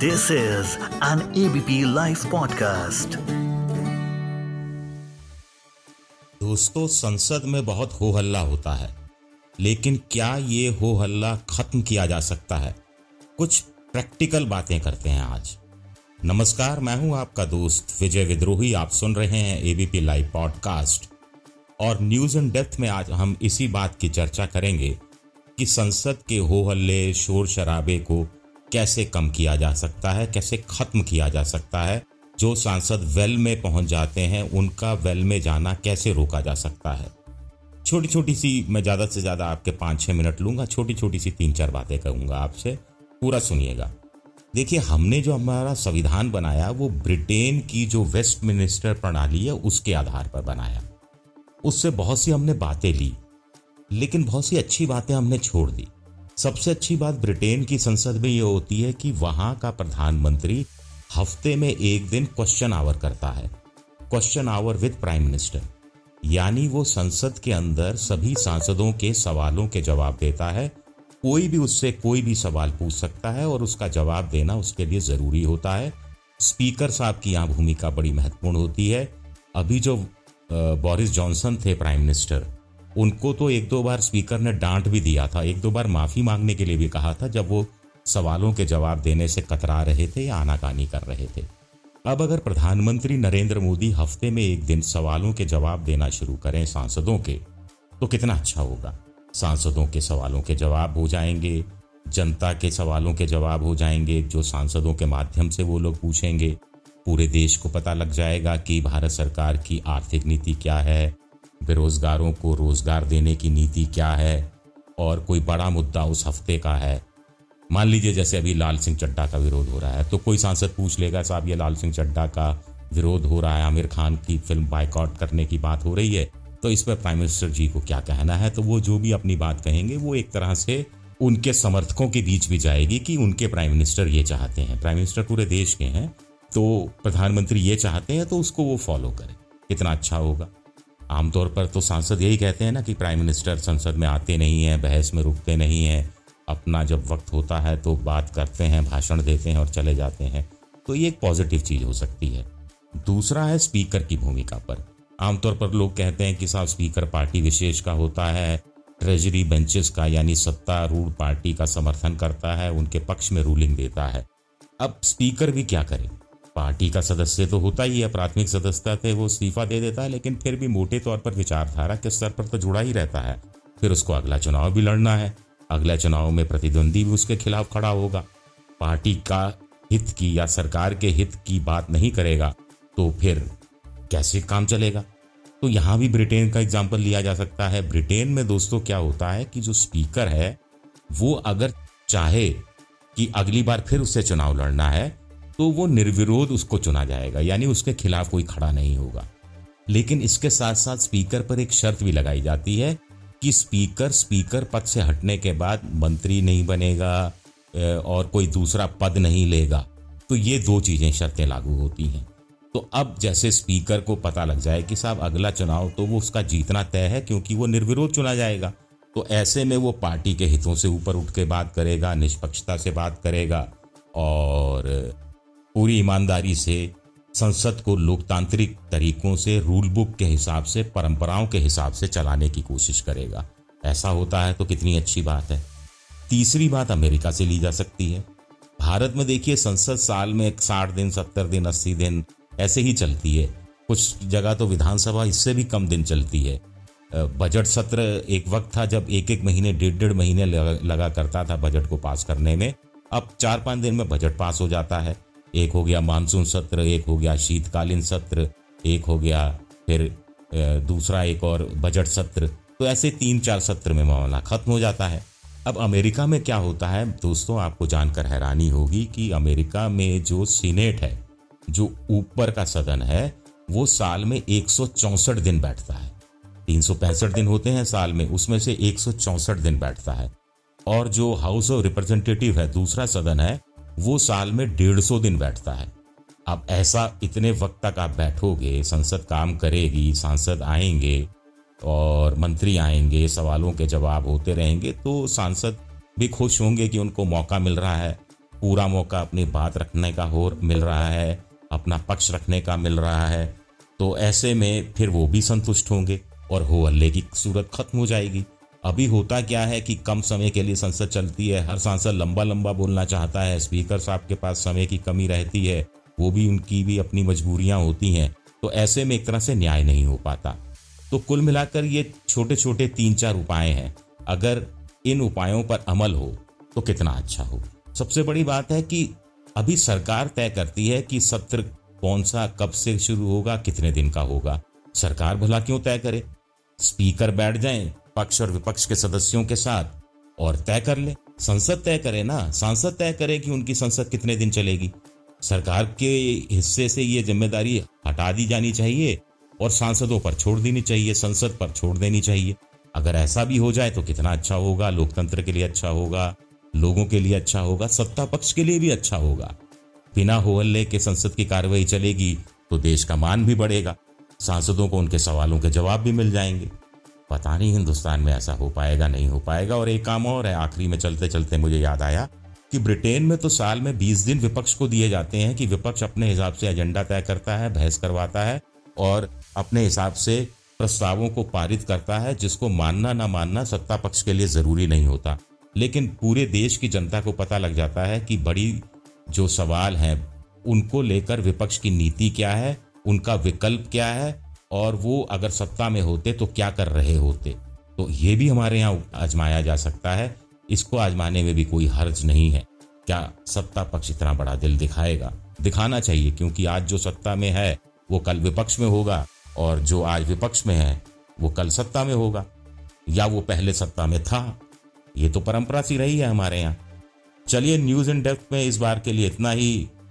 This is an ABP Life podcast. दोस्तों, संसद में बहुत हो हल्ला होता है, लेकिन क्या ये हो हल्ला खत्म किया जा सकता है? कुछ प्रैक्टिकल बातें करते हैं आज। नमस्कार, मैं हूँ आपका दोस्त विजय विद्रोही। आप सुन रहे हैं एबीपी लाइव पॉडकास्ट और न्यूज़ इन डेप्थ में आज हम इसी बात की चर्चा करेंगे कि संसद के हो हल्ले शोर शराबे को कैसे कम किया जा सकता है, कैसे खत्म किया जा सकता है, जो सांसद वेल में पहुँच जाते हैं, उनका वेल में जाना कैसे रोका जा सकता है? छोटी छोटी सी, मैं ज़्यादा से ज़्यादा आपके पाँच छः मिनट लूँगा छोटी छोटी सी तीन चार बातें कहूँगा आपसे, पूरा सुनिएगा। देखिए, हमने जो हमारा संविधान बनाया, वो ब्रिटेन की जो वेस्ट मिनिस्टर प्रणाली है, उसके आधार पर बनाया। उससे बहुत सी हमने बातें ली, लेकिन बहुत सी अच्छी बातें हमने छोड़ दी। सबसे अच्छी बात ब्रिटेन की संसद में ये होती है कि वहाँ का प्रधानमंत्री हफ़्ते में एक दिन क्वेश्चन आवर करता है। Question hour with prime minister यानी वो संसद के अंदर सभी सांसदों के सवालों के जवाब देता है। कोई भी उससे कोई भी सवाल पूछ सकता है और उसका जवाब देना उसके लिए ज़रूरी होता है। स्पीकर साहब की यहाँ भूमिका बड़ी महत्वपूर्ण होती है। अभी जो बोरिस जॉनसन थे प्राइम मिनिस्टर उनको तो एक दो बार स्पीकर ने डांट भी दिया था। एक दो बार माफ़ी मांगने के लिए भी कहा था, जब वो सवालों के जवाब देने से कतरा रहे थे या आनाकानी कर रहे थे। अब अगर प्रधानमंत्री नरेंद्र मोदी हफ़्ते में एक दिन सवालों के जवाब देना शुरू करें सांसदों के तो कितना अच्छा होगा। सांसदों के सवालों के जवाब हो जाएँगे, जनता के सवालों के जवाब हो जाएँगे, जो सांसदों के माध्यम से वो लोग पूछेंगे। पूरे देश को पता लग जाएगा कि भारत सरकार की आर्थिक नीति क्या है बेरोजगारों को रोज़गार देने की नीति क्या है? और कोई बड़ा मुद्दा उस हफ़्ते का है? मान लीजिए जैसे अभी लाल सिंह चड्डा का विरोध हो रहा है तो कोई सांसद पूछ लेगा, साहब, ये लाल सिंह चड्डा का विरोध हो रहा है, आमिर खान की फ़िल्म बाइकआउट करने की बात हो रही है तो इस पर प्राइम मिनिस्टर जी को क्या कहना है? तो वो जो भी अपनी बात कहेंगे, वो एक तरह से उनके समर्थकों के बीच भी जाएगी कि उनके प्राइम मिनिस्टर ये चाहते हैं। प्राइम मिनिस्टर पूरे देश के हैं तो प्रधानमंत्री ये चाहते हैं तो उसको वो फॉलो करें। कितना अच्छा होगा। आमतौर पर तो सांसद यही कहते हैं ना कि प्राइम मिनिस्टर संसद में आते नहीं हैं, बहस में रुकते नहीं हैं, अपना जब वक्त होता है तो बात करते हैं, भाषण देते हैं और चले जाते हैं। तो ये एक पॉजिटिव चीज़ हो सकती है। दूसरा है स्पीकर की भूमिका पर। आमतौर पर लोग कहते हैं कि साहब स्पीकर पार्टी विशेष का होता है ट्रेजरी बेंचेस का यानी सत्तारूढ़ पार्टी का समर्थन करता है, उनके पक्ष में रूलिंग देता है। अब स्पीकर भी क्या करे? पार्टी का सदस्य तो होता ही है, प्राथमिक सदस्यता थे वो इस्तीफा दे देता है, लेकिन फिर भी मोटे तौर पर विचारधारा के स्तर पर तो जुड़ा ही रहता है। फिर उसको अगला चुनाव भी लड़ना है। अगला चुनाव में प्रतिद्वंदी भी उसके खिलाफ खड़ा होगा। पार्टी का हित की या सरकार के हित की बात नहीं करेगा तो फिर कैसे काम चलेगा? तो यहाँ भी ब्रिटेन का एग्ज़ाम्पल लिया जा सकता है। ब्रिटेन में दोस्तों क्या होता है कि जो स्पीकर है, वो अगर चाहे कि अगली बार फिर उससे चुनाव लड़ना है तो वो निर्विरोध उसको चुना जाएगा, यानी उसके खिलाफ कोई खड़ा नहीं होगा। लेकिन इसके साथ साथ स्पीकर पर एक शर्त भी लगाई जाती है कि स्पीकर स्पीकर पद से हटने के बाद मंत्री नहीं बनेगा और कोई दूसरा पद नहीं लेगा। तो ये दो चीज़ें शर्तें लागू होती हैं। तो अब जैसे स्पीकर को पता लग जाए कि साहब अगला चुनाव तो वो उसका जीतना तय है क्योंकि वो निर्विरोध चुना जाएगा। तो ऐसे में वो पार्टी के हितों से ऊपर उठ के बात करेगा, निष्पक्षता से बात करेगा और पूरी ईमानदारी से, संसद को लोकतांत्रिक तरीकों से रूल बुक के हिसाब से, परंपराओं के हिसाब से चलाने की कोशिश करेगा। ऐसा होता है तो कितनी अच्छी बात है। तीसरी बात अमेरिका से ली जा सकती है। भारत में देखिए, संसद साल में साठ दिन, सत्तर दिन, अस्सी दिन, ऐसे ही चलती है। कुछ जगह तो विधानसभा इससे भी कम दिन चलती है। बजट सत्र एक वक्त था जब एक एक महीने डेढ़ डेढ़ महीने लगा करता था बजट को पास करने में। अब चार पाँच दिन में बजट पास हो जाता है। एक हो गया मानसून सत्र, एक हो गया शीतकालीन सत्र, एक हो गया फिर दूसरा एक और बजट सत्र। तो ऐसे तीन चार सत्र में मामला खत्म हो जाता है। अब अमेरिका में क्या होता है? दोस्तों, आपको जानकर हैरानी होगी कि अमेरिका में जो सीनेट है, जो ऊपर का सदन है, वो साल में एक दिन बैठता है। तीन सौ पैंसठ दिन होते हैं साल में, उसमें से एक दिन बैठता है। और जो हाउस ऑफ़ रिप्रेजेंटेटिव है, दूसरा सदन है वो साल में डेढ़ सौ दिन बैठता है। अब ऐसा इतने वक्त तक आप बैठोगे, संसद काम करेगी, सांसद आएँगे और मंत्री आएँगे, सवालों के जवाब होते रहेंगे तो सांसद भी खुश होंगे कि उनको मौका मिल रहा है। पूरा मौका अपनी बात रखने का हो मिल रहा है, अपना पक्ष रखने का मिल रहा है। तो ऐसे में फिर वो भी संतुष्ट होंगे और हो हल्ले की सूरत खत्म हो जाएगी। अभी होता क्या है कि कम समय के लिए संसद चलती है, हर सांसद लंबा लंबा बोलना चाहता है, स्पीकर साहब के पास समय की कमी रहती है, वो भी उनकी भी अपनी मजबूरियाँ होती हैं तो ऐसे में एक तरह से न्याय नहीं हो पाता। तो कुल मिलाकर ये छोटे छोटे तीन चार उपाय हैं। अगर इन उपायों पर अमल हो तो कितना अच्छा हो। सबसे बड़ी बात है कि अभी सरकार तय करती है कि सत्र कौन सा कब से शुरू होगा, कितने दिन का होगा। सरकार भला क्यों तय करे? स्पीकर बैठ जाएँ पक्ष और विपक्ष के सदस्यों के साथ। और तय कर ले। संसद तय करे ना। सांसद तय करे कि उनकी संसद कितने दिन चलेगी। सरकार के हिस्से से ये ज़िम्मेदारी हटा दी जानी चाहिए और सांसदों पर छोड़ देनी चाहिए। संसद पर छोड़ देनी चाहिए। अगर ऐसा भी हो जाए तो कितना अच्छा होगा। लोकतंत्र के लिए अच्छा होगा। लोगों के लिए अच्छा होगा। सत्ता पक्ष के लिए भी अच्छा होगा। बिना हो हल्ले के संसद की कार्रवाई चलेगी तो देश का मान भी बढ़ेगा। सांसदों को उनके सवालों के जवाब भी मिल जाएँगे। पता नहीं हिंदुस्तान में ऐसा हो पाएगा, नहीं हो पाएगा। और एक काम और है, आखिरी में चलते चलते मुझे याद आया कि ब्रिटेन में तो साल में 20 दिन विपक्ष को दिए जाते हैं कि विपक्ष अपने हिसाब से एजेंडा तय करता है, बहस करवाता है और अपने हिसाब से प्रस्तावों को पारित करता है, जिसको मानना ना मानना सत्ता पक्ष के लिए ज़रूरी नहीं होता। लेकिन पूरे देश की जनता को पता लग जाता है कि बड़ी जो सवाल हैं, उनको लेकर विपक्ष की नीति क्या है, उनका विकल्प क्या है और वो अगर सत्ता में होते तो क्या कर रहे होते? तो ये भी हमारे यहाँ आजमाया जा सकता है। इसको आजमाने में भी कोई हर्ज नहीं है। क्या सत्ता पक्ष इतना बड़ा दिल दिखाएगा? दिखाना चाहिए, क्योंकि आज जो सत्ता में है, वो कल विपक्ष में होगा, और जो आज विपक्ष में है, वो कल सत्ता में होगा। या वो पहले सत्ता में था? ये तो परंपरा सी रही है हमारे यहाँ। चलिए न्यूज़ इन डेप्थ में इस बार के लिए इतना ही।